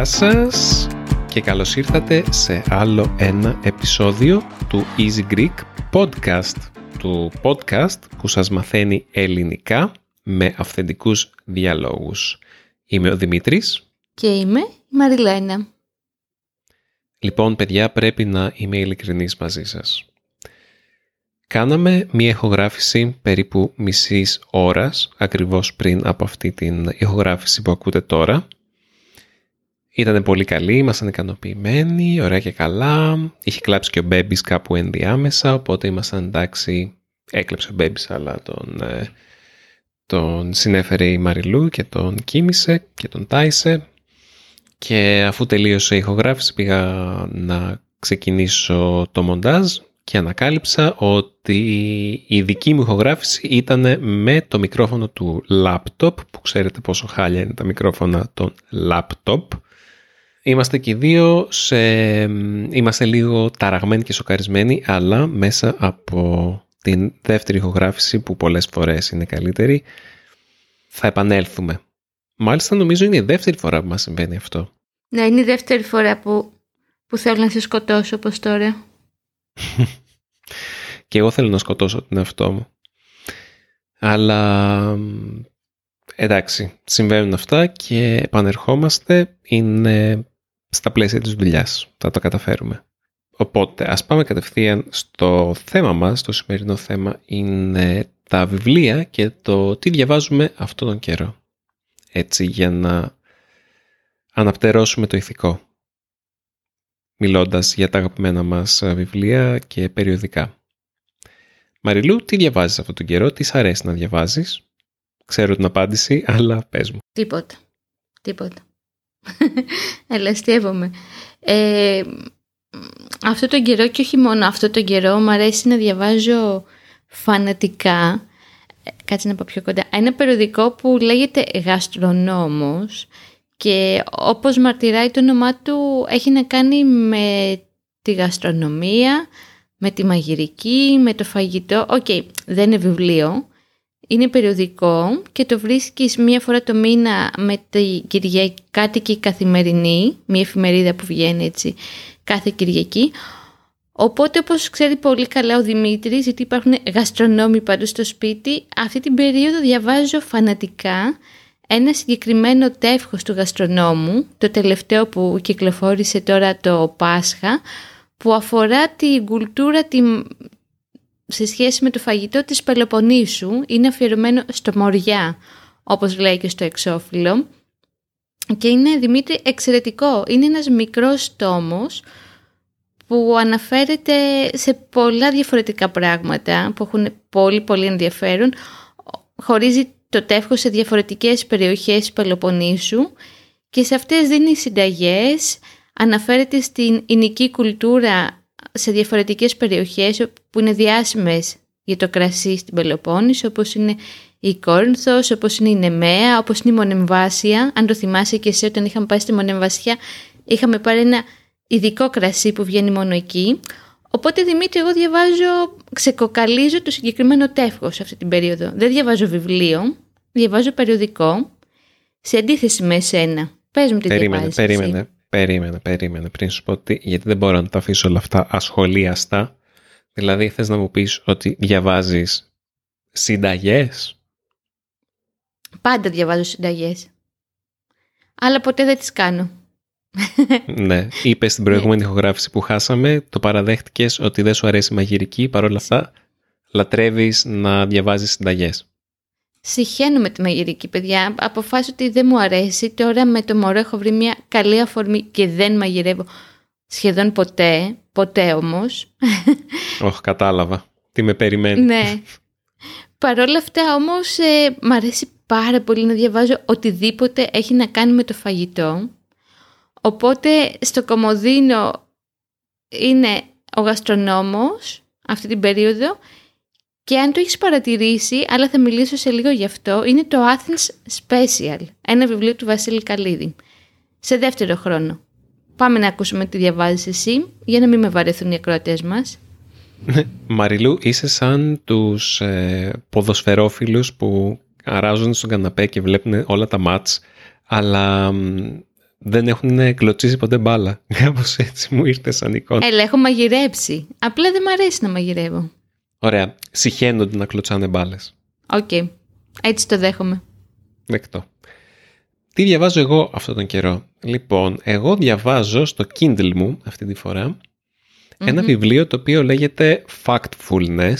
Γεια σας και καλώς ήρθατε σε άλλο ένα επεισόδιο του Easy Greek Podcast του podcast που σας μαθαίνει ελληνικά με αυθεντικούς διαλόγους. Είμαι ο Δημήτρης και είμαι η Μαριλένα. Λοιπόν, παιδιά, πρέπει να είμαι ειλικρινής μαζί σας. Κάναμε μία ηχογράφηση περίπου μισής ώρας, ακριβώς πριν από αυτή την ηχογράφηση που ακούτε τώρα. Ήταν πολύ καλή, ήμασταν ικανοποιημένοι, ωραία και καλά. Είχε κλάψει και ο Μπέμπης κάπου ενδιάμεσα, οπότε ήμασταν εντάξει. Έκλεψε ο Μπέμπης, αλλά τον, ε, τον συνέφερε η Μαριλού και τον κοίμησε και τον τάισε. Και αφού τελείωσε η ηχογράφηση πήγα να ξεκινήσω το μοντάζ και ανακάλυψα ότι η δική μου ηχογράφηση ήταν με το μικρόφωνο του laptop που ξέρετε πόσο χάλια είναι τα μικρόφωνα των laptop. Είμαστε και οι δύο, σε... είμαστε λίγο ταραγμένοι και σοκαρισμένοι αλλά μέσα από την δεύτερη ηχογράφηση που πολλές φορές είναι καλύτερη θα επανέλθουμε. Μάλιστα νομίζω είναι η δεύτερη φορά που μας συμβαίνει αυτό. Ναι, είναι η δεύτερη φορά που, που θέλω να σε σκοτώσω όπως τώρα. και εγώ θέλω να σκοτώσω την εαυτό μου. Αλλά εντάξει, συμβαίνουν αυτά και επανερχόμαστε, είναι στα πλαίσια της δουλειάς. Θα το καταφέρουμε. Οπότε, ας πάμε κατευθείαν στο θέμα μας. Το σημερινό θέμα είναι τα βιβλία και το τι διαβάζουμε αυτόν τον καιρό. Έτσι, για να αναπτερώσουμε το ηθικό μιλώντας για τα αγαπημένα μας ε, βιβλία και περιοδικά. Μαριλού, τι διαβάζεις αυτόν τον καιρό, τι σ' αρέσει να διαβάζεις; Ξέρω την απάντηση, αλλά πες μου. Τίποτα. Τίποτα. Ελαστεύομαι. Ε, αυτό τον καιρό και όχι μόνο αυτό τον καιρό μου αρέσει να διαβάζω φανατικά ε, κάτσε να πω πιο κοντά ένα περιοδικό που λέγεται Γαστρονόμος και όπως μαρτυράει το όνομά του έχει να κάνει με τη γαστρονομία, με τη μαγειρική, με το φαγητό. Οκ, δεν είναι βιβλίο, είναι περιοδικό και το βρίσκεις μία φορά το μήνα με τη Κυριακάτικη Καθημερινή, μία εφημερίδα που βγαίνει έτσι κάθε Κυριακή. Οπότε όπως ξέρει πολύ καλά ο Δημήτρης, γιατί υπάρχουν γαστρονόμοι παντού στο σπίτι, αυτή την περίοδο διαβάζω φανατικά ένα συγκεκριμένο τεύχος του γαστρονόμου, το τελευταίο που κυκλοφόρησε τώρα το Πάσχα, που αφορά την κουλτούρα τη... σε σχέση με το φαγητό της Πελοποννήσου, είναι αφιερωμένο στο Μοριά, όπως λέει και στο εξώφυλλο. Και είναι, Δημήτρη, εξαιρετικό. Είναι ένας μικρός τόμος που αναφέρεται σε πολλά διαφορετικά πράγματα που έχουν πολύ πολύ ενδιαφέρον. Χωρίζει το τεύχος σε διαφορετικές περιοχές Πελοποννήσου και σε αυτές δίνει συνταγές, αναφέρεται στην ινική κουλτούρα σε διαφορετικές περιοχές που είναι διάσημες για το κρασί στην Πελοπόννησο, όπως είναι η Κόρινθος, όπως είναι η Νεμαία, όπως είναι η Μονεμβάσια. Αν το θυμάσαι και εσύ όταν είχαμε πάει στη Μονεμβασιά, είχαμε πάρει ένα ειδικό κρασί που βγαίνει μόνο εκεί. Οπότε Δημήτρη, εγώ διαβάζω, ξεκοκαλίζω το συγκεκριμένο τεύχος αυτή την περίοδο. Δεν διαβάζω βιβλίο, διαβάζω περιοδικό, σε αντίθεση με εσένα. Πες μου τι περίμενε, διαβάζεις Περίμενε, εσύ. Περίμενε, περίμενε, πριν σου πω τι, γιατί δεν μπορώ να τα αφήσω όλα αυτά ασχολίαστα. Δηλαδή θες να μου πεις ότι διαβάζεις συνταγές; Πάντα διαβάζω συνταγές. Αλλά ποτέ δεν τις κάνω. ναι, είπες στην προηγούμενη ηχογράφηση που χάσαμε, το παραδέχτηκες ότι δεν σου αρέσει η μαγειρική, παρόλα αυτά λατρεύεις να διαβάζεις συνταγές. Συχαίνω με τη μαγειρική, παιδιά. Αποφάσισα ότι δεν μου αρέσει. Τώρα με το μωρό έχω βρει μια καλή αφορμή και δεν μαγειρεύω σχεδόν ποτέ. Ποτέ όμως. Όχι, κατάλαβα. Τι με περιμένει. ναι. Παρ' όλα αυτά όμως ε, μ' αρέσει πάρα πολύ να διαβάζω οτιδήποτε έχει να κάνει με το φαγητό. Οπότε στο κομμωδίνο είναι ο γαστρονόμος αυτή την περίοδο και αν το έχεις παρατηρήσει, αλλά θα μιλήσω σε λίγο γι' αυτό, είναι το Athens Special, ένα βιβλίο του Βασίλη Καλίδη, σε δεύτερο χρόνο. Πάμε να ακούσουμε τι διαβάζεις εσύ, για να μην με βαρεθούν οι ακροατές μας. Μαριλού, είσαι σαν τους ε, ποδοσφαιρόφιλους που αράζουν στον καναπέ και βλέπουν όλα τα μάτς, αλλά δεν έχουν κλωτσίσει ποτέ μπάλα. Κάπως έτσι μου ήρθε σαν εικόνα. Έλα, έχω μαγειρέψει. Απλά δεν μου αρέσει να μαγειρεύω. Ωραία. Συχαίνονται να κλωτσάνε μπάλες. OK. Okay. Έτσι το δέχομαι. Δεκτό. Τι διαβάζω εγώ αυτόν τον καιρό; Λοιπόν, εγώ διαβάζω στο Kindle μου αυτή τη φορα ένα βιβλίο το οποίο λέγεται Factfulness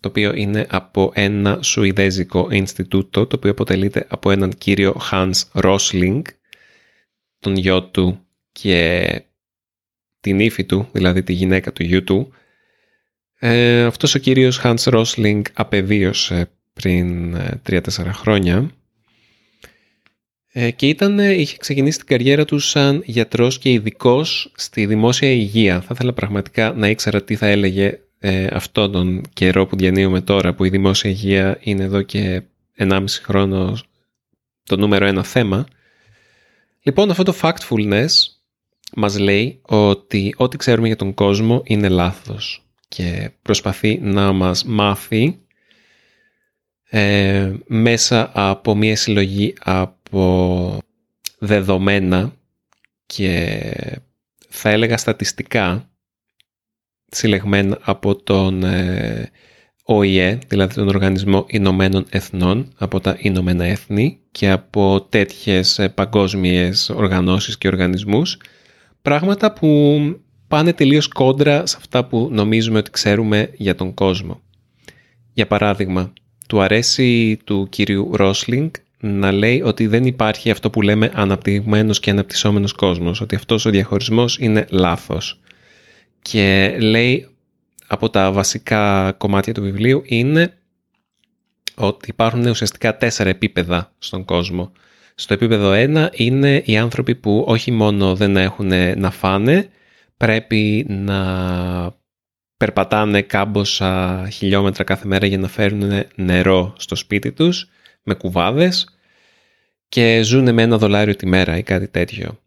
το οποίο είναι από ένα Σουηδέζικο Ινστιτούτο το οποίο αποτελείται από έναν κύριο Hans Rosling τον γιο του και την ύφη του, δηλαδή τη γυναίκα του γιού του. Ε, αυτός ο κύριος Hans Rosling απεβίωσε πριν 3-4 ε, χρόνια ε, και ήταν, είχε ξεκινήσει την καριέρα του σαν γιατρός και ειδικός στη δημόσια υγεία. Θα ήθελα πραγματικά να ήξερα τι θα έλεγε ε, αυτόν τον καιρό που διανύουμε τώρα που η δημόσια υγεία είναι εδώ και 1,5 χρόνο το νούμερο ένα θέμα. Λοιπόν αυτό το factfulness μας λέει ότι ό,τι ξέρουμε για τον κόσμο είναι λάθος και προσπαθεί να μας μάθει ε, μέσα από μια συλλογή από δεδομένα και θα έλεγα στατιστικά συλλεγμένα από τον ε, ΟΗΕ, δηλαδή τον Οργανισμό Ηνωμένων Εθνών, από τα Ηνωμένα Έθνη και από τέτοιες ε, παγκόσμιες οργανώσεις και οργανισμούς, πράγματα που πάνε τελείως κόντρα σε αυτά που νομίζουμε ότι ξέρουμε για τον κόσμο. Για παράδειγμα, του αρέσει του κύριου Ρόσλινγκ να λέει ότι δεν υπάρχει αυτό που λέμε αναπτυγμένος και αναπτυσσόμενος κόσμος, ότι αυτός ο διαχωρισμός είναι λάθος. Και λέει από τα βασικά κομμάτια του βιβλίου είναι ότι υπάρχουν ουσιαστικά τέσσερα επίπεδα στον κόσμο. Στο επίπεδο 1 είναι οι άνθρωποι που όχι μόνο δεν έχουν να φάνε, πρέπει να περπατάνε κάμποσα χιλιόμετρα κάθε μέρα για να φέρουν νερό στο σπίτι τους με κουβάδες και ζουν με ένα δολάριο τη μέρα ή κάτι τέτοιο.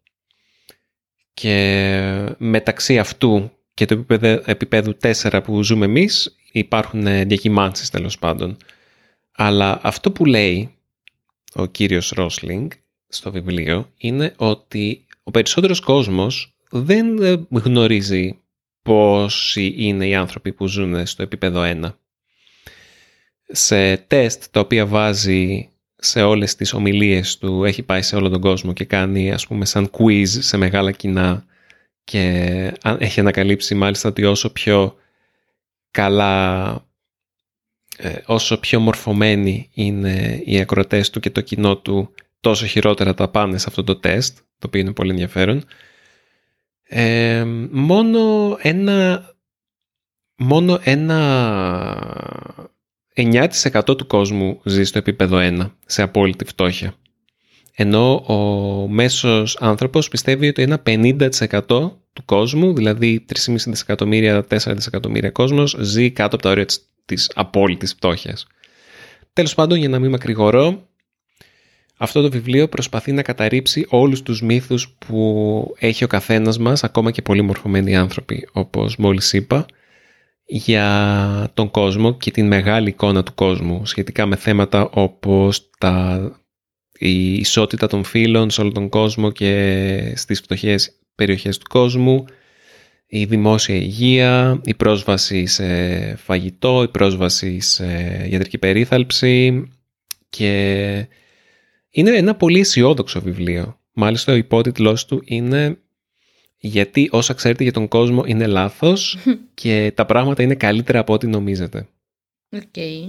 Και μεταξύ αυτού και το επίπεδο, επίπεδο 4 που ζούμε εμείς υπάρχουν διακυμάνσεις τέλος πάντων. Αλλά αυτό που λέει ο κύριος Ρόσλινγκ στο βιβλίο είναι ότι ο περισσότερος κόσμος δεν γνωρίζει πόσοι είναι οι άνθρωποι που ζουν στο επίπεδο 1. Σε τεστ τα οποία βάζει σε όλες τις ομιλίες του, έχει πάει σε όλο τον κόσμο και κάνει ας πούμε σαν quiz σε μεγάλα κοινά και έχει ανακαλύψει μάλιστα ότι όσο πιο καλά, ε, όσο πιο μορφωμένοι είναι οι ακροτές του και το κοινό του, τόσο χειρότερα τα πάνε σε αυτό το τεστ, το οποίο είναι πολύ ενδιαφέρον. Ε, μόνο ένα μόνο ένα 9% του κόσμου ζει στο επίπεδο 1 σε απόλυτη φτώχεια. Ενώ ο μέσος άνθρωπος πιστεύει ότι ένα 50% του κόσμου, δηλαδή 3,5 δισεκατομμύρια, 4 δισεκατομμύρια κόσμος, ζει κάτω από τα όρια της απόλυτης φτώχειας. Τέλος πάντων, για να μην μακρηγορώ, αυτό το βιβλίο προσπαθεί να καταρρύψει όλους τους μύθους που έχει ο καθένας μας, ακόμα και πολύ μορφωμένοι άνθρωποι, όπως μόλις είπα, για τον κόσμο και την μεγάλη εικόνα του κόσμου σχετικά με θέματα όπως τα, η ισότητα των φύλων σε όλο τον κόσμο και στις φτωχές περιοχές του κόσμου, η δημόσια υγεία, η πρόσβαση σε φαγητό, η πρόσβαση σε ιατρική περίθαλψη και είναι ένα πολύ αισιόδοξο βιβλίο. Μάλιστα ο υπότιτλός του είναι γιατί όσα ξέρετε για τον κόσμο είναι λάθος και τα πράγματα είναι καλύτερα από ό,τι νομίζετε. Okay.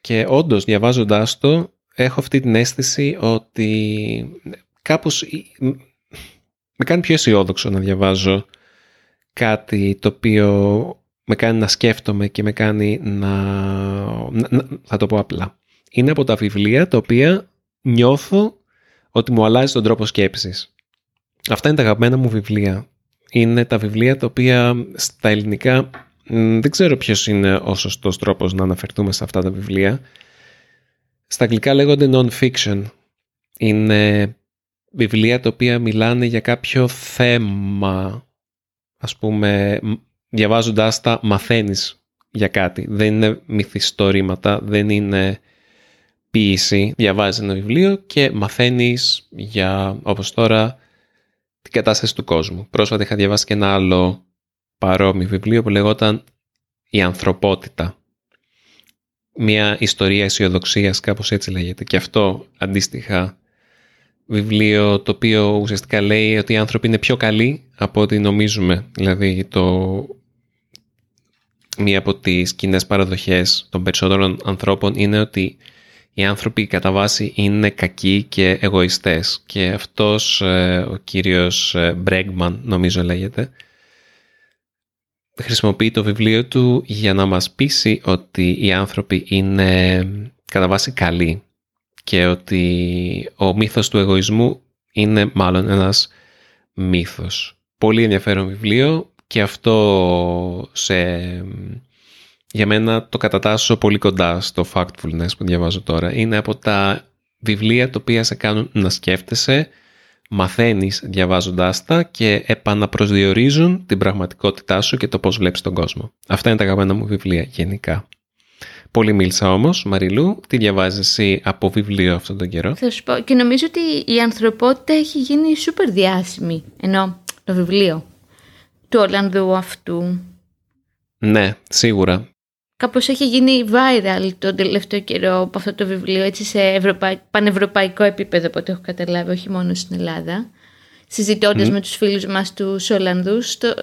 Και όντως διαβάζοντάς το έχω αυτή την αίσθηση ότι κάπως με κάνει πιο αισιόδοξο να διαβάζω κάτι το οποίο με κάνει να σκέφτομαι και με κάνει να, να, θα το πω απλά. Είναι από τα βιβλία τα οποία νιώθω ότι μου αλλάζει τον τρόπο σκέψης. Αυτά είναι τα αγαπημένα μου βιβλία. Είναι τα βιβλία τα οποία στα ελληνικά δεν ξέρω ποιος είναι ο σωστός τρόπος να αναφερθούμε σε αυτά τα βιβλία. Στα αγγλικά λέγονται non-fiction. Είναι βιβλία τα οποία μιλάνε για κάποιο θέμα. Ας πούμε, διαβάζοντάς τα μαθαίνεις για κάτι. Δεν είναι μυθιστορήματα, δεν είναι ποίηση, διαβάζεις ένα βιβλίο και μαθαίνεις για, όπως τώρα, την κατάσταση του κόσμου. Πρόσφατα είχα διαβάσει και ένα άλλο παρόμοιο βιβλίο που λεγόταν «Η ανθρωπότητα». Μια ιστορία αισιοδοξίας, κάπως έτσι λέγεται. Και αυτό αντίστοιχα βιβλίο το οποίο ουσιαστικά λέει ότι οι άνθρωποι είναι πιο καλοί από ό,τι νομίζουμε. Δηλαδή το... μία από τις κοινές παραδοχές των περισσότερων ανθρώπων είναι ότι οι άνθρωποι κατά βάση είναι κακοί και εγωιστές και αυτός ε, ο κύριος ε, Μπρέγμαν νομίζω λέγεται χρησιμοποιεί το βιβλίο του για να μας πείσει ότι οι άνθρωποι είναι κατά βάση καλοί και ότι ο μύθος του εγωισμού είναι μάλλον ένας μύθος. Πολύ ενδιαφέρον βιβλίο και αυτό σε, για μένα το κατατάσσω πολύ κοντά στο factfulness που διαβάζω τώρα. Είναι από τα βιβλία τα οποία σε κάνουν να σκέφτεσαι, μαθαίνεις διαβάζοντάς τα και επαναπροσδιορίζουν την πραγματικότητά σου και το πώς βλέπεις τον κόσμο. Αυτά είναι τα αγαπημένα μου βιβλία γενικά. Πολύ μίλησα όμως, Μαριλού. Τι διαβάζεις εσύ από βιβλίο αυτόν τον καιρό; Θα σου πω. Και νομίζω ότι η ανθρωπότητα έχει γίνει σούπερ διάσημη. Ενώ το βιβλίο του Ολλανδού αυτού. Ναι, σίγουρα. Κάπως έχει γίνει viral τον τελευταίο καιρό από αυτό το βιβλίο, έτσι σε ευρωπαϊ... πανευρωπαϊκό επίπεδο, από ό,τι έχω καταλάβει, όχι μόνο στην Ελλάδα. Συζητώντας με τους φίλους μας τους Ολλανδούς, το...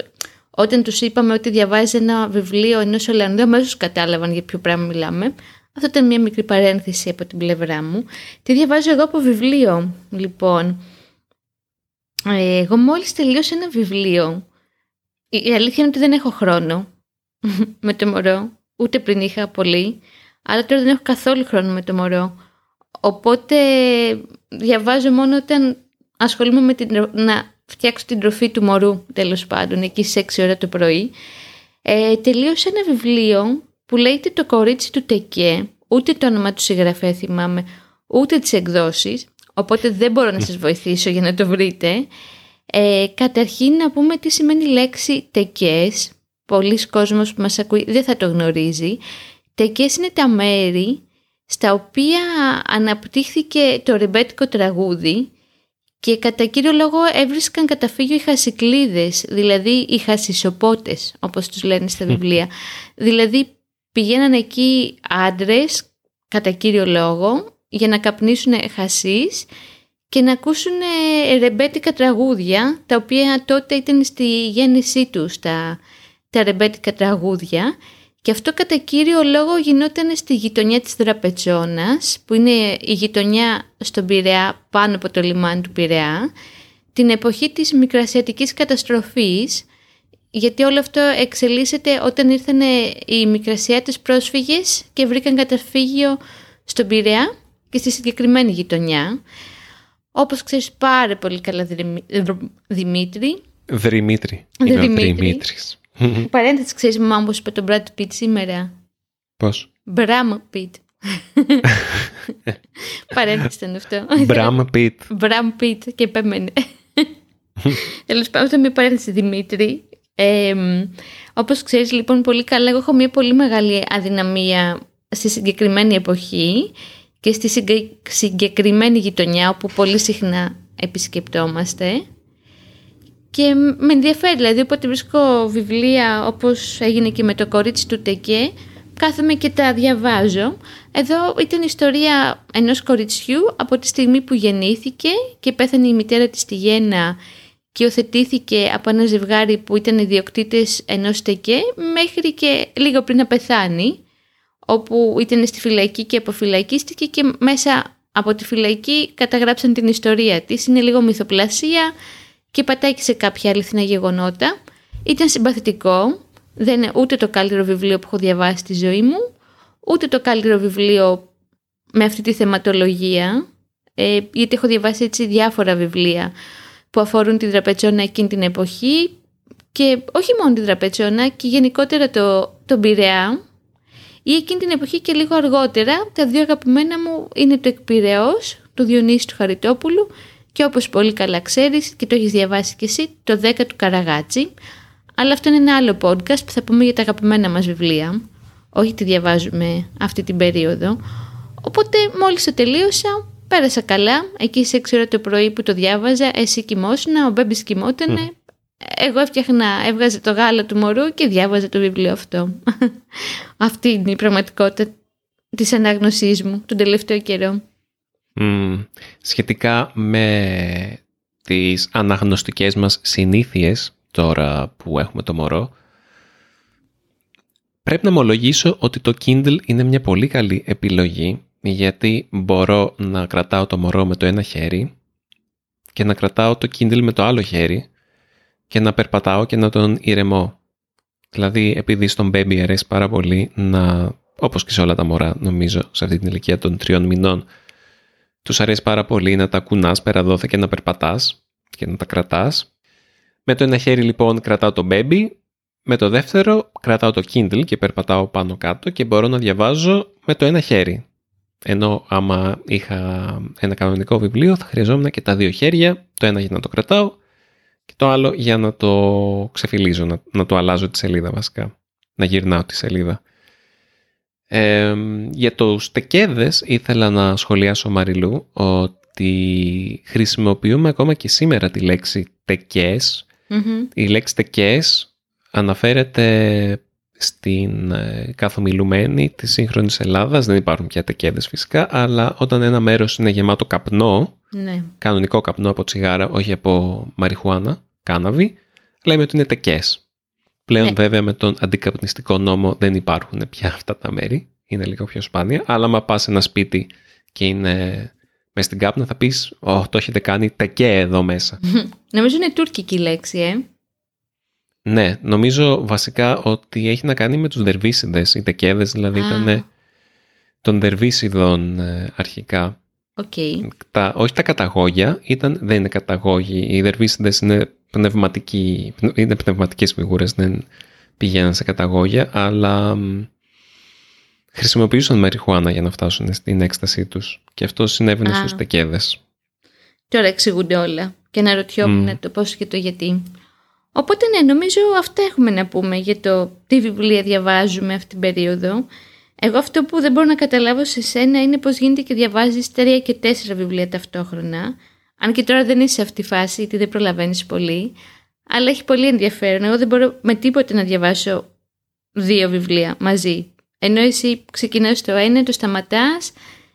Όταν τους είπαμε ότι διαβάζει ένα βιβλίο ενός Ολλανδού, αμέσως κατάλαβαν για ποιο πράγμα μιλάμε. Αυτό ήταν μια μικρή παρένθεση από την πλευρά μου. Τι διαβάζω εγώ από βιβλίο, λοιπόν. Ε, εγώ μόλις τελείωσα ένα βιβλίο. Η αλήθεια είναι ότι δεν έχω χρόνο με το μωρό. Ούτε πριν είχα πολύ. Αλλά τώρα δεν έχω καθόλου χρόνο με το μωρό. Οπότε διαβάζω μόνο όταν ασχολούμαι με την, να φτιάξω την τροφή του μωρού τέλος πάντων εκεί στις 6 ώρα το πρωί ε, τελείωσε ένα βιβλίο που λέγεται το κορίτσι του Τεκέ ούτε το όνομα του συγγραφέα θυμάμαι ούτε τις εκδόσεις οπότε δεν μπορώ να σας βοηθήσω για να το βρείτε ε, καταρχήν να πούμε τι σημαίνει η λέξη τεκές πολλοί κόσμος που μας ακούει δεν θα το γνωρίζει τεκές είναι τα μέρη στα οποία αναπτύχθηκε το ρεμπέτικο τραγούδι και κατά κύριο λόγο έβρισκαν καταφύγιο οι χασικλίδες, δηλαδή οι χασισοπότες όπως τους λένε στα βιβλία. δηλαδή πηγαίναν εκεί άντρες κατά κύριο λόγο για να καπνίσουν χασίς και να ακούσουν ρεμπέτικα τραγούδια τα οποία τότε ήταν στη γέννησή τους τα, τα ρεμπέτικα τραγούδια και αυτό κατά κύριο λόγο γινόταν στη γειτονιά της Δραπετσόνας, που είναι η γειτονιά στον Πειραιά πάνω από το λιμάνι του Πειραιά, την εποχή της μικρασιατικής καταστροφής, γιατί όλο αυτό εξελίσσεται όταν ήρθαν οι μικρασιάτες πρόσφυγες και βρήκαν καταφύγιο στον Πειραιά και στη συγκεκριμένη γειτονιά. Όπως ξέρεις πάρα πολύ καλά Δημήτρη. Δημήτρη. Δημήτρης. Παρένθεση, ξέρεις μου είπε τον Brad Pitt σήμερα. Πώς; Μπραμ Pitt. Παρένθεση ήταν αυτό. Μπραμ Pitt. Μπραμ Pitt και επέμενε. Τέλος πάντων, αυτό μια παρένθεση Δημήτρη. Ε, όπως ξέρεις λοιπόν πολύ καλά, εγώ έχω μια πολύ μεγάλη αδυναμία στη συγκεκριμένη εποχή και στη συγκεκριμένη γειτονιά όπου πολύ συχνά επισκεπτόμαστε και με ενδιαφέρει, δηλαδή όποτε βρίσκω βιβλία όπως έγινε και με το κορίτσι του Τεκέ, κάθομαι και τα διαβάζω. Εδώ ήταν η ιστορία ενός κοριτσιού από τη στιγμή που γεννήθηκε και πέθανε η μητέρα της στη Γέννα και οθετήθηκε από ένα ζευγάρι που ήταν ιδιοκτήτες ενός Τεκέ μέχρι και λίγο πριν να πεθάνει όπου ήταν στη φυλακή και αποφυλακίστηκε και μέσα από τη φυλακή καταγράψαν την ιστορία της. Είναι λίγο μυθοπλασία, και πατάει σε κάποια αληθινά γεγονότα. Ήταν συμπαθητικό, δεν είναι ούτε το καλύτερο βιβλίο που έχω διαβάσει στη ζωή μου, ούτε το καλύτερο βιβλίο με αυτή τη θεματολογία, ε, γιατί έχω διαβάσει έτσι διάφορα βιβλία που αφορούν την τραπετσόνα εκείνη την εποχή και όχι μόνο την τραπετσόνα και γενικότερα το, τον Πειραιά ή εκείνη την εποχή και λίγο αργότερα τα δύο αγαπημένα μου είναι το Εκπειραιός του Διονύσης του Χαριτόπουλου και όπως πολύ καλά ξέρεις και το έχεις διαβάσει και εσύ, το 10 του Καραγάτσι. Αλλά αυτό είναι ένα άλλο podcast που θα πούμε για τα αγαπημένα μας βιβλία. Όχι τι διαβάζουμε αυτή την περίοδο. Οπότε μόλις το τελείωσα, πέρασα καλά. Εκεί σε ξέρω το πρωί που το διάβαζα, εσύ κοιμόσουν, ο Μπέμπης κοιμότανε. Εγώ έφτιαχνα, έβγαζε το γάλα του μωρού και διάβαζα το βιβλίο αυτό. Αυτή είναι η πραγματικότητα της ανάγνωσής μου τον τελευταίο καιρό. Σχετικά με τις αναγνωστικές μας συνήθειες τώρα που έχουμε το μωρό πρέπει να ομολογήσω ότι το Kindle είναι μια πολύ καλή επιλογή γιατί μπορώ να κρατάω το μωρό με το ένα χέρι και να κρατάω το Kindle με το άλλο χέρι και να περπατάω και να τον ηρεμώ. Δηλαδή επειδή στον baby αρέσει πάρα πολύ να, όπως και σε όλα τα μωρά νομίζω σε αυτή την ηλικία των τριών μηνών, τους αρέσει πάρα πολύ να τα κουνάς πέρα δόθε και να περπατάς και να τα κρατάς. Με το ένα χέρι λοιπόν κρατάω το baby, με το δεύτερο κρατάω το Kindle και περπατάω πάνω κάτω και μπορώ να διαβάζω με το ένα χέρι. Ενώ άμα είχα ένα κανονικό βιβλίο θα χρειαζόμουν και τα δύο χέρια, το ένα για να το κρατάω και το άλλο για να το ξεφυλίζω, να, να το αλλάζω τη σελίδα βασικά, να γυρνάω τη σελίδα. Ε, για τους τεκέδες ήθελα να σχολιάσω Μαριλού ότι χρησιμοποιούμε ακόμα και σήμερα τη λέξη τεκές. Η λέξη τεκές αναφέρεται στην ε, καθομιλουμένη της σύγχρονης Ελλάδας. Δεν υπάρχουν πια τεκέδες φυσικά, αλλά όταν ένα μέρος είναι γεμάτο καπνό, ναι. κανονικό καπνό από τσιγάρα, όχι από μαριχουάνα, κάναβη, λέμε ότι είναι τεκές. Πλέον ναι. βέβαια με τον αντικαπνιστικό νόμο δεν υπάρχουν πια αυτά τα μέρη. Είναι λίγο πιο σπάνια. Αλλά άμα πας σε ένα σπίτι και είναι μες στην κάπνα θα πεις «Ω, το έχετε κάνει τεκέ εδώ μέσα». Νομίζω είναι τουρκική λέξη, ε. Ναι, νομίζω βασικά ότι έχει να κάνει με τους δερβίσιδες. Οι τεκέδες δηλαδή ah. ήταν των δερβίσιδων ε, αρχικά. Okay. Τα, όχι τα καταγόγια, ήταν, δεν είναι καταγόγοι. Οι δερβίσιδες είναι πνευματικοί, είναι πνευματικές φιγούρες, δεν πηγαίναν σε καταγόγια, αλλά χρησιμοποιούσαν μαριχουάνα για να φτάσουν στην έκστασή τους. Και αυτό συνέβαινε ah. στους τεκέδες. Τώρα εξηγούνται όλα και να ρωτιόμουν mm. το πώς και το γιατί. Οπότε ναι, νομίζω αυτά έχουμε να πούμε για το τι βιβλία διαβάζουμε αυτή την περίοδο. Εγώ αυτό που δεν μπορώ να καταλάβω σε σένα είναι πώς γίνεται και διαβάζεις τρία και τέσσερα βιβλία ταυτόχρονα. Αν και τώρα δεν είσαι σε αυτή τη φάση, γιατί δεν προλαβαίνεις πολύ. Αλλά έχει πολύ ενδιαφέρον. Εγώ δεν μπορώ με τίποτε να διαβάσω δύο βιβλία μαζί. Ενώ εσύ ξεκινάς το ένα, το σταματάς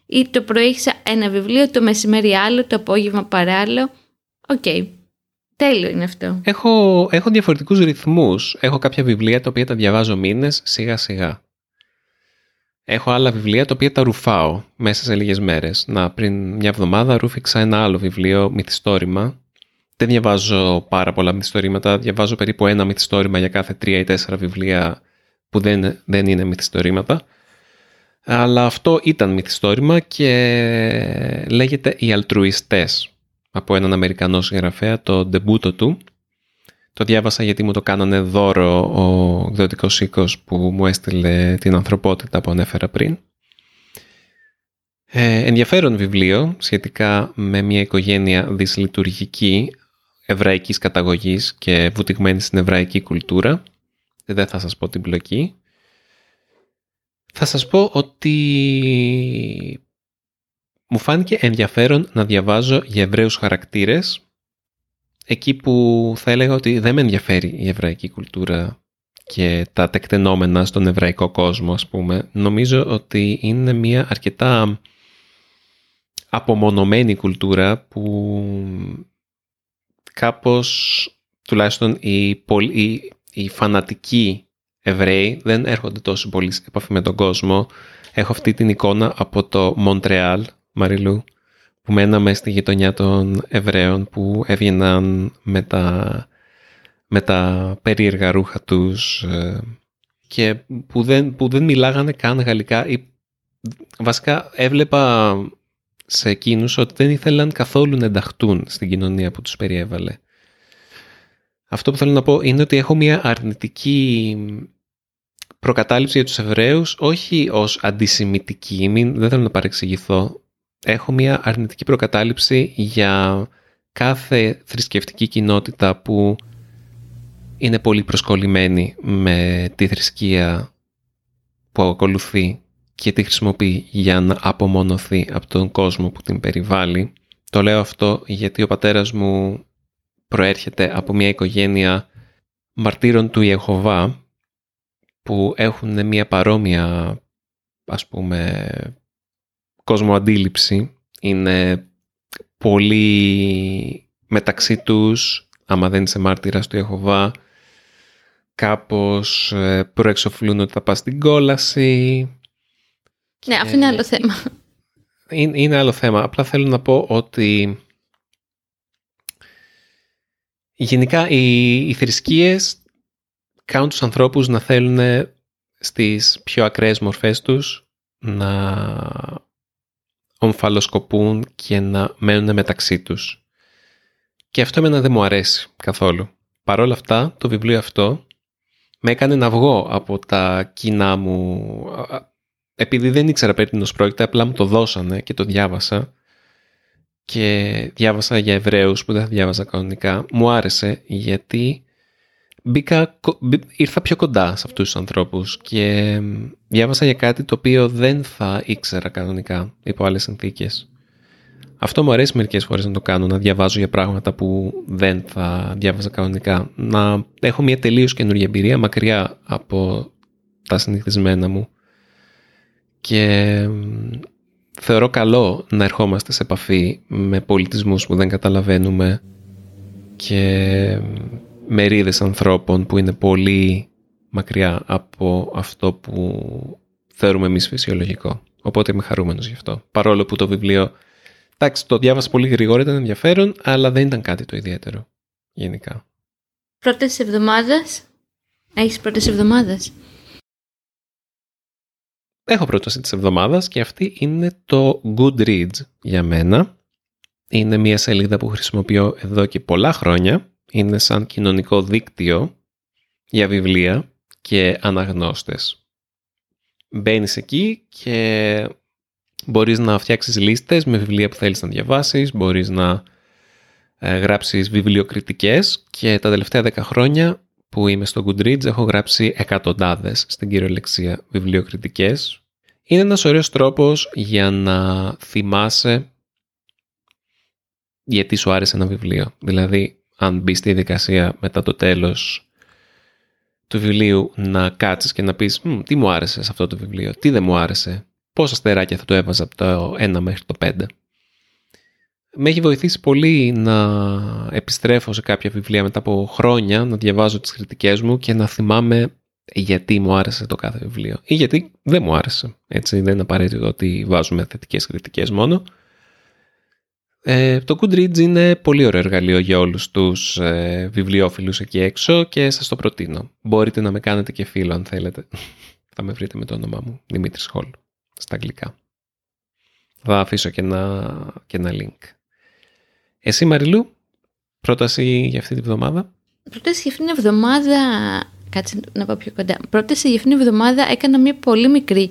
ή το πρωί ένα βιβλίο, το μεσημέρι άλλο, το απόγευμα παράλληλο. OK. Okay. Τέλειο είναι αυτό. Έχω, έχω διαφορετικούς ρυθμούς. Έχω κάποια βιβλία τα οποία τα διαβάζω μήνες σιγά σιγά. Έχω άλλα βιβλία τα οποία τα ρουφάω μέσα σε λίγες μέρες. Να, πριν μια εβδομάδα ρούφηξα ένα άλλο βιβλίο, μυθιστόρημα. Δεν διαβάζω πάρα πολλά μυθιστορήματα, διαβάζω περίπου ένα μυθιστόρημα για κάθε τρία ή τέσσερα βιβλία που δεν, δεν είναι μυθιστορήματα. Αλλά αυτό ήταν μυθιστόρημα και λέγεται «Οι Αλτρουιστές» από έναν Αμερικανό συγγραφέα, το ντεμπούτο του. Το διάβασα γιατί μου το κάνανε δώρο ο εκδοτικός οίκος που μου έστειλε την ανθρωπότητα που ανέφερα πριν. Ε, ενδιαφέρον βιβλίο σχετικά με μια οικογένεια δυσλειτουργική εβραϊκής καταγωγής και βουτυγμένη στην εβραϊκή κουλτούρα. Δεν θα σας πω την πλοκή. Θα σας πω ότι μου φάνηκε ενδιαφέρον να διαβάζω για εβραίους χαρακτήρες εκεί που θα έλεγα ότι δεν με ενδιαφέρει η εβραϊκή κουλτούρα και τα τεκτενόμενα στον εβραϊκό κόσμο ας πούμε. Νομίζω ότι είναι μια αρκετά απομονωμένη κουλτούρα που κάπως τουλάχιστον οι, οι, οι φανατικοί Εβραίοι δεν έρχονται τόσο πολύ σε επαφή με τον κόσμο. Έχω αυτή την εικόνα από το Μοντρεάλ, Μαριλού, που μέναμε στη γειτονιά των Εβραίων που έβγαιναν με τα, με τα περίεργα ρούχα τους ε, και που δεν, που δεν μιλάγανε καν γαλλικά. Ή βασικά έβλεπα σε εκείνους ότι δεν ήθελαν καθόλου να ενταχτούν στην κοινωνία που τους περιέβαλε. Αυτό που θέλω να πω είναι ότι έχω μια αρνητική προκατάληψη για τους Εβραίους όχι ως αντισημιτική, μην, δεν θέλω να παρεξηγηθώ, έχω μια αρνητική προκατάληψη για κάθε θρησκευτική κοινότητα που είναι πολύ προσκολλημένη με τη θρησκεία που ακολουθεί και τη χρησιμοποιεί για να απομονωθεί από τον κόσμο που την περιβάλλει. Το λέω αυτό γιατί ο πατέρας μου προέρχεται από μια οικογένεια μαρτύρων του Ιεχωβά που έχουν μια παρόμοια ας πούμε κόσμο αντίληψη. Είναι πολύ μεταξύ τους, άμα δεν είσαι μάρτυρας του Ιεχωβά, κάπως ε, προεξοφλούν ότι θα πας στην κόλαση. Ναι, αυτό είναι άλλο θέμα. Είναι, είναι άλλο θέμα. Απλά θέλω να πω ότι γενικά οι, οι θρησκείες κάνουν τους ανθρώπους να θέλουν στις πιο ακραίες μορφές τους να ομφαλοσκοπούν και να μένουν μεταξύ τους. Και αυτό εμένα δεν μου αρέσει καθόλου. Παρ' όλα αυτά, το βιβλίο αυτό με έκανε να βγω από τα κοινά μου... Επειδή δεν ήξερα περί τίνος πρόκειται, απλά μου το δώσανε και το διάβασα. Και διάβασα για Εβραίους που δεν θα διάβαζα κανονικά. Μου άρεσε γιατί μπήκα, ήρθα πιο κοντά σε αυτούς τους ανθρώπους και διάβασα για κάτι το οποίο δεν θα ήξερα κανονικά υπό άλλες συνθήκες. Αυτό μου αρέσει μερικές φορές να το κάνω, να διαβάζω για πράγματα που δεν θα διάβαζα κανονικά. Να έχω μια τελείως καινούργια εμπειρία μακριά από τα συνηθισμένα μου. Και θεωρώ καλό να ερχόμαστε σε επαφή με πολιτισμούς που δεν καταλαβαίνουμε και μερίδες ανθρώπων που είναι πολύ μακριά από αυτό που θεωρούμε εμείς φυσιολογικό. Οπότε είμαι χαρούμενος γι' αυτό. Παρόλο που το βιβλίο Εντάξει, το διάβασα πολύ γρήγορα, ήταν ενδιαφέρον, αλλά δεν ήταν κάτι το ιδιαίτερο γενικά. Πρώτες εβδομάδες; Έχεις πρώτες εβδομάδες; Έχω πρόταση της εβδομάδας και αυτή είναι το Goodreads για μένα. Είναι μια σελίδα που χρησιμοποιώ εδώ και πολλά χρόνια. Είναι σαν κοινωνικό δίκτυο για βιβλία και αναγνώστες. Μπαίνεις εκεί και Μπορείς να φτιάξεις λίστες με βιβλία που θέλεις να διαβάσεις, μπορείς να ε, γράψεις βιβλιοκριτικές και τα τελευταία 10 χρόνια που είμαι στο Goodreads έχω γράψει εκατοντάδες στην κυριολεξία βιβλιοκριτικές. Είναι ένας ωραίος τρόπος για να θυμάσαι γιατί σου άρεσε ένα βιβλίο. Δηλαδή, αν μπει στη δικασία μετά το τέλος του βιβλίου να κάτσεις και να πεις τι μου άρεσε σε αυτό το βιβλίο, τι δεν μου άρεσε, πόσα στεράκια θα το έβαζα από το 1 μέχρι το 5. Με έχει βοηθήσει πολύ να επιστρέφω σε κάποια βιβλία μετά από χρόνια, να διαβάζω τις κριτικές μου και να θυμάμαι γιατί μου άρεσε το κάθε βιβλίο ή γιατί δεν μου άρεσε. Έτσι δεν είναι απαραίτητο ότι βάζουμε θετικές κριτικές μόνο. Ε, το Goodreads είναι πολύ ωραίο εργαλείο για όλους τους ε, βιβλιοφίλους εκεί έξω και σας το προτείνω. Μπορείτε να με κάνετε και φίλο αν θέλετε. Θα με βρείτε με το όνομά μου, Δημήτρης Χόλ στα αγγλικά. Θα αφήσω και ένα, και ένα link. Εσύ Μαριλού, πρόταση για αυτή τη βδομάδα. Πρόταση για αυτήν την εβδομάδα, κάτσε να πάω πιο κοντά. Πρόταση για αυτήν την εβδομάδα έκανα μια πολύ μικρή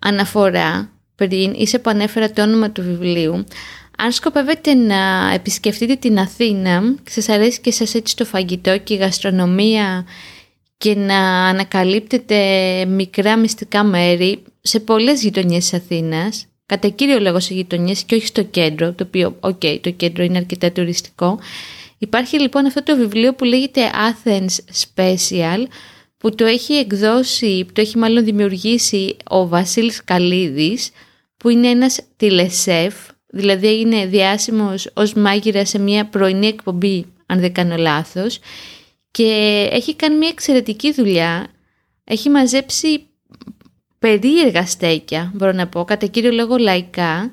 αναφορά πριν, είσαι που ανέφερα το όνομα του βιβλίου. Αν σκοπεύετε να επισκεφτείτε την Αθήνα, σας αρέσει και σας έτσι το φαγητό και η γαστρονομία και να ανακαλύπτετε μικρά μυστικά μέρη, σε πολλές γειτονιές της Αθήνας, κατά κύριο λόγο σε γειτονιές και όχι στο κέντρο, το οποίο, οκ, το κέντρο είναι αρκετά τουριστικό. Υπάρχει λοιπόν αυτό το βιβλίο που λέγεται Athens Special, που το έχει εκδώσει, που το έχει μάλλον δημιουργήσει ο Βασίλης Καλίδης, που είναι ένας τηλεσέφ, δηλαδή έγινε διάσημος ως μάγειρας σε μια πρωινή εκπομπή, αν δεν κάνω λάθος, και έχει κάνει μια εξαιρετική δουλειά. Έχει μαζέψει περίεργα στέκια, μπορώ να πω, κατά κύριο λόγο λαϊκά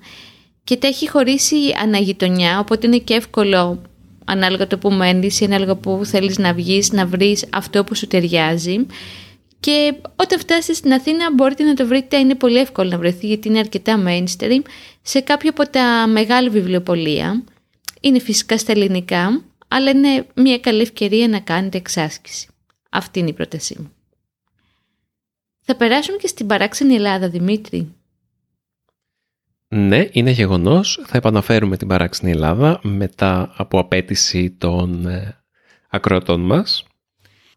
και τα έχει χωρίσει αναγειτονιά, οπότε είναι και εύκολο ανάλογα το που μένεις ή ανάλογα που θέλεις να βγεις, να βρεις αυτό που σου ταιριάζει. Και όταν φτάσετε στην Αθήνα μπορείτε να το βρείτε, είναι πολύ εύκολο να βρεθεί γιατί είναι αρκετά mainstream, σε κάποιο από τα μεγάλα βιβλιοπολία. Είναι φυσικά στα ελληνικά, αλλά είναι μια καλή ευκαιρία να κάνετε εξάσκηση. Αυτή είναι η πρότασή μου. Θα περάσουμε και στην παράξενη Ελλάδα, Δημήτρη. Ναι, είναι γεγονός. Θα επαναφέρουμε την παράξενη Ελλάδα μετά από απέτηση των ε, ακροατών μας.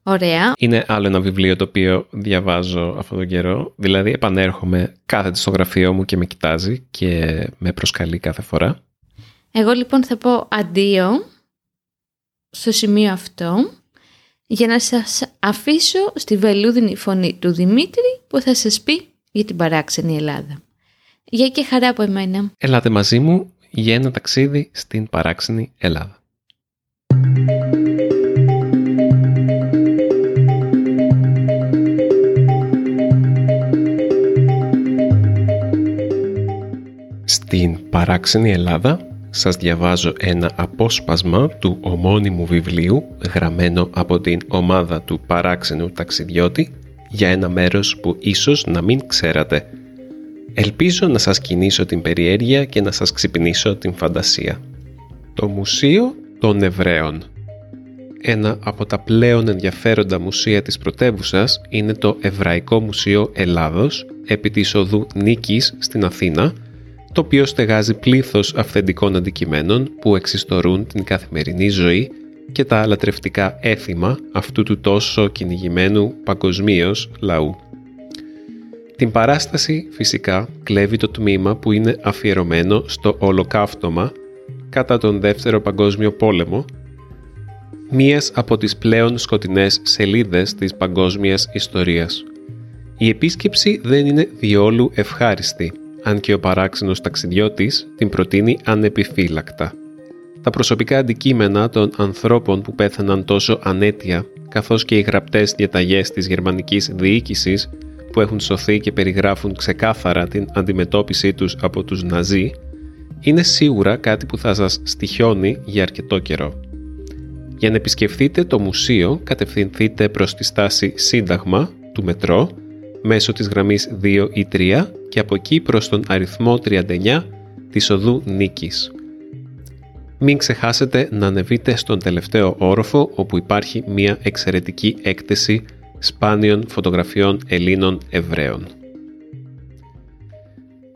Ωραία. Είναι άλλο ένα βιβλίο το οποίο διαβάζω αυτόν τον καιρό. Δηλαδή επανέρχομαι, κάθεται στο γραφείο μου και με κοιτάζει και με προσκαλεί κάθε φορά. Εγώ λοιπόν θα πω αντίο στο σημείο αυτό για να σας αφήσω στη βελούδινη φωνή του Δημήτρη που θα σας πει για την παράξενη Ελλάδα. Γεια και χαρά από εμένα. Ελάτε μαζί μου για ένα ταξίδι στην παράξενη Ελλάδα. Στην παράξενη Ελλάδα σας διαβάζω ένα απόσπασμα του ομώνυμου βιβλίου γραμμένο από την ομάδα του παράξενου ταξιδιώτη για ένα μέρος που ίσως να μην ξέρατε. Ελπίζω να σας κινήσω την περιέργεια και να σας ξυπνήσω την φαντασία. Το Μουσείο των Εβραίων Ένα από τα πλέον ενδιαφέροντα μουσεία της πρωτεύουσας είναι το Εβραϊκό Μουσείο Ελλάδος επί της οδού Νίκης στην Αθήνα το οποίο στεγάζει πλήθος αυθεντικών αντικειμένων που εξιστορούν την καθημερινή ζωή και τα λατρευτικά έθιμα αυτού του τόσο κυνηγημένου παγκοσμίως λαού. Την παράσταση φυσικά κλέβει το τμήμα που είναι αφιερωμένο στο ολοκαύτωμα κατά τον Δεύτερο Παγκόσμιο Πόλεμο, μίας από τις πλέον σκοτεινές σελίδες της παγκόσμιας ιστορίας. Η επίσκεψη δεν είναι διόλου ευχάριστη – αν και ο παράξενος ταξιδιώτης την προτείνει ανεπιφύλακτα. Τα προσωπικά αντικείμενα των ανθρώπων που πέθαναν τόσο ανέτεια, καθώς και οι γραπτές διαταγές της γερμανικής διοίκησης που έχουν σωθεί και περιγράφουν ξεκάθαρα την αντιμετώπιση τους από τους Ναζί, είναι σίγουρα κάτι που θα σας στοιχιώνει για αρκετό καιρό. Για να επισκεφθείτε το μουσείο, κατευθυνθείτε προς τη στάση Σύνταγμα του μετρό μέσω της γραμμής 2 ή 3 και από εκεί προς τον αριθμό 39 της οδού Νίκης. Μην ξεχάσετε να ανεβείτε στον τελευταίο όροφο όπου υπάρχει μια εξαιρετική έκθεση σπάνιων φωτογραφιών Ελλήνων Εβραίων.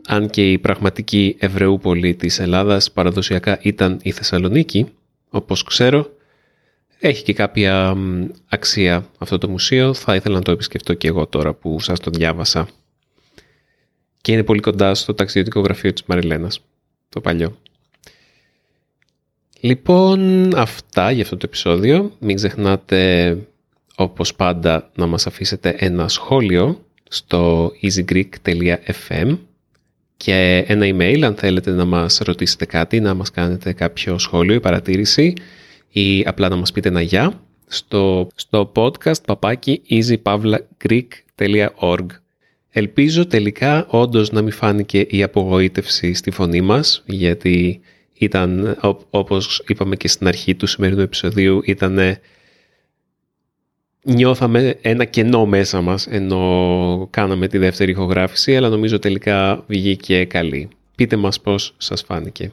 Αν και η πραγματική Εβραιούπολη της Ελλάδας παραδοσιακά ήταν η Θεσσαλονίκη, όπως ξέρω, έχει και κάποια αξία αυτό το μουσείο. Θα ήθελα να το επισκεφτώ και εγώ τώρα που σας το διάβασα. Και είναι πολύ κοντά στο ταξιδιωτικό γραφείο της Μαριλένας, το παλιό. Λοιπόν, αυτά για αυτό το επεισόδιο. Μην ξεχνάτε, όπως πάντα, να μας αφήσετε ένα σχόλιο στο easygreek.fm και ένα email αν θέλετε να μας ρωτήσετε κάτι, να μας κάνετε κάποιο σχόλιο ή παρατήρηση ή απλά να μας πείτε ένα γεια στο, στο podcast παπάκι easypavlagreek.org Ελπίζω τελικά όντως να μην φάνηκε η απογοήτευση στη φωνή μας γιατί ήταν όπως είπαμε και στην αρχή του σημερινού επεισοδίου ήταν νιώθαμε ένα κενό μέσα μας ενώ κάναμε τη δεύτερη ηχογράφηση αλλά νομίζω τελικά βγήκε καλή. Πείτε μας πώς σας φάνηκε.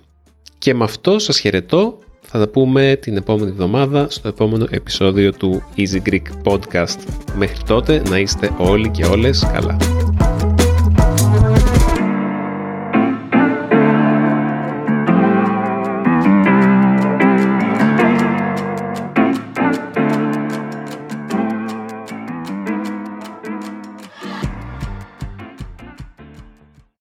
Και με αυτό σας χαιρετώ θα τα πούμε την επόμενη εβδομάδα στο επόμενο επεισόδιο του Easy Greek Podcast. Μέχρι τότε να είστε όλοι και όλες καλά.